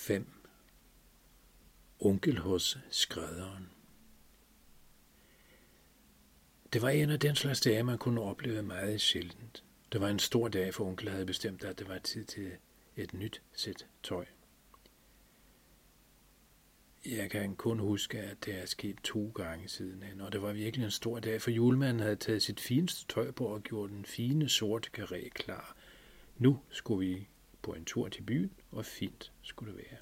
5. Onkel hos skrædderen. Det var en af den slags dage, man kunne opleve meget sjældent. Det var en stor dag, for onkel havde bestemt, at det var tid til et nyt sæt tøj. Jeg kan kun huske, at det er sket to gange siden hen, og det var virkelig en stor dag, for julemanden havde taget sit fineste tøj på og gjort den fine sorte karé klar. Nu skulle vi på en tur til byen, og fint skulle det være.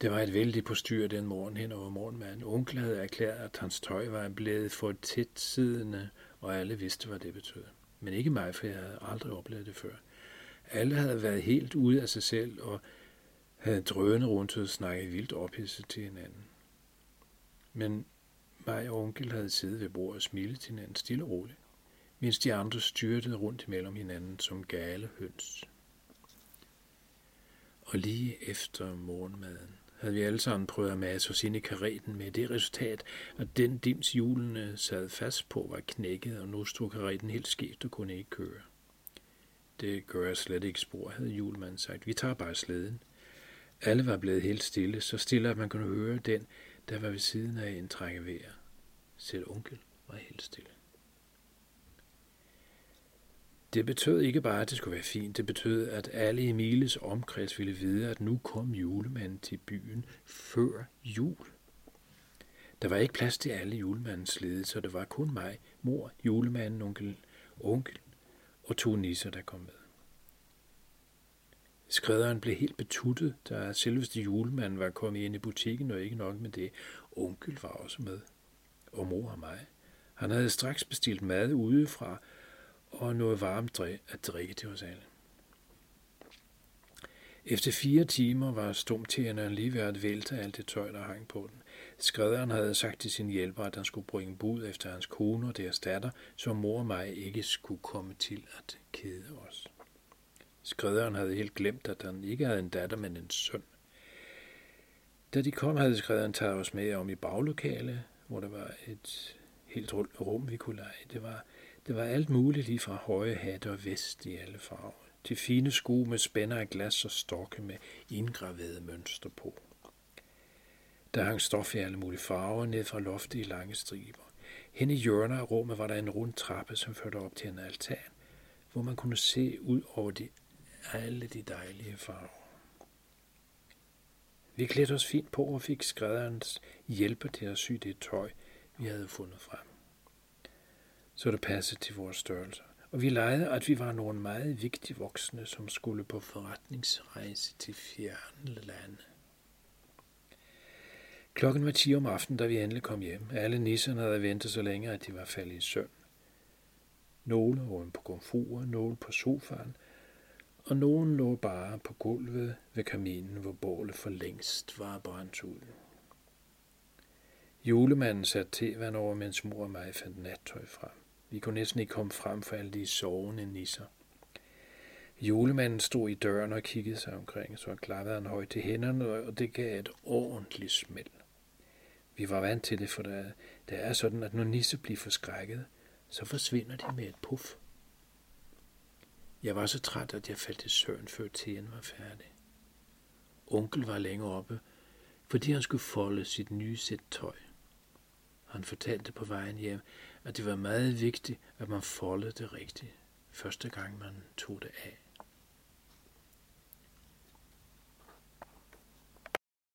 Det var et vældigt postyr den morgen hen over morgenmanden. Onkel havde erklæret, at hans tøj var blevet for tæt siddende, og alle vidste, hvad det betød. Men ikke mig, for jeg havde aldrig oplevet det før. Alle havde været helt ude af sig selv, og havde drønet rundt og snakket vildt ophidset til hinanden. Men mig og onkel havde siddet ved bordet og smilet til hinanden stille og roligt mens de andre styrtede rundt mellem hinanden som gale høns. Og lige efter morgenmaden havde vi alle sammen prøvet at masse os ind i kareten med det resultat, at den dims hjulene sad fast på var knækket, og nu stod kareten helt skævt og kunne ikke køre. Det gør jeg slet ikke spor, havde julemanden sagt. Vi tager bare slæden. Alle var blevet helt stille, så stille, at man kunne høre den, der var ved siden af en trække vejr. Selv onkel var helt stille. Det betød ikke bare, at det skulle være fint. Det betød, at alle i Miles omkreds ville vide, at nu kom julemanden til byen før jul. Der var ikke plads til alle julemandens lede, så det var kun mig, mor, julemanden, onkel, onkel og to nisser, der kom med. Skrædderen blev helt betuttet, da selveste julemanden var kommet ind i butikken, og ikke nok med det. Onkel var også med, og mor og mig. Han havde straks bestilt mad udefra, og noget varmt at drikke til os alle. Efter fire timer var stumtjeneren lige ved at vælte alt det tøj, der hang på den. Skrædderen havde sagt til sin hjælper, at han skulle bringe bud efter hans kone og deres datter, så mor og mig ikke skulle komme til at kede os. Skrædderen havde helt glemt, at han ikke havde en datter, men en søn. Da de kom, havde skrædderen taget os med om i baglokale, hvor der var et helt rum, vi kunne lege. Det var det var alt muligt lige fra høje hatte og vest i alle farver, til fine sko med spænder af glas og stokke med indgraverede mønster på. Der hang stof i alle mulige farver ned fra loftet i lange striber. Hen i hjørner af rummet var der en rund trappe, som førte op til en altan, hvor man kunne se ud over de, alle de dejlige farver. Vi klædte os fint på og fik skrædderens hjælper til at sy det tøj, vi havde fundet frem så det passede til vores størrelse. Og vi legede, at vi var nogle meget vigtige voksne, som skulle på forretningsrejse til fjerne lande. Klokken var 10 om aftenen, da vi endelig kom hjem. Alle nisserne havde ventet så længe, at de var faldet i søvn. Nogle var på komfuret, nogle på sofaen, og nogen lå bare på gulvet ved kaminen, hvor bålet for længst var brændt ud. Julemanden satte tevand over, mens mor og mig fandt nattøj frem. Vi kunne næsten ikke komme frem for alle de sovende nisser. Julemanden stod i døren og kiggede sig omkring, så han klappede han højt til hænderne, og det gav et ordentligt smæld. Vi var vant til det, for det er sådan, at når nisse bliver forskrækket, så forsvinder de med et puff. Jeg var så træt, at jeg faldt i søvn, før teen var færdig. Onkel var længere oppe, fordi han skulle folde sit nye sæt tøj. Han fortalte på vejen hjem, at det var meget vigtigt, at man foldede det rigtigt, første gang man tog det af.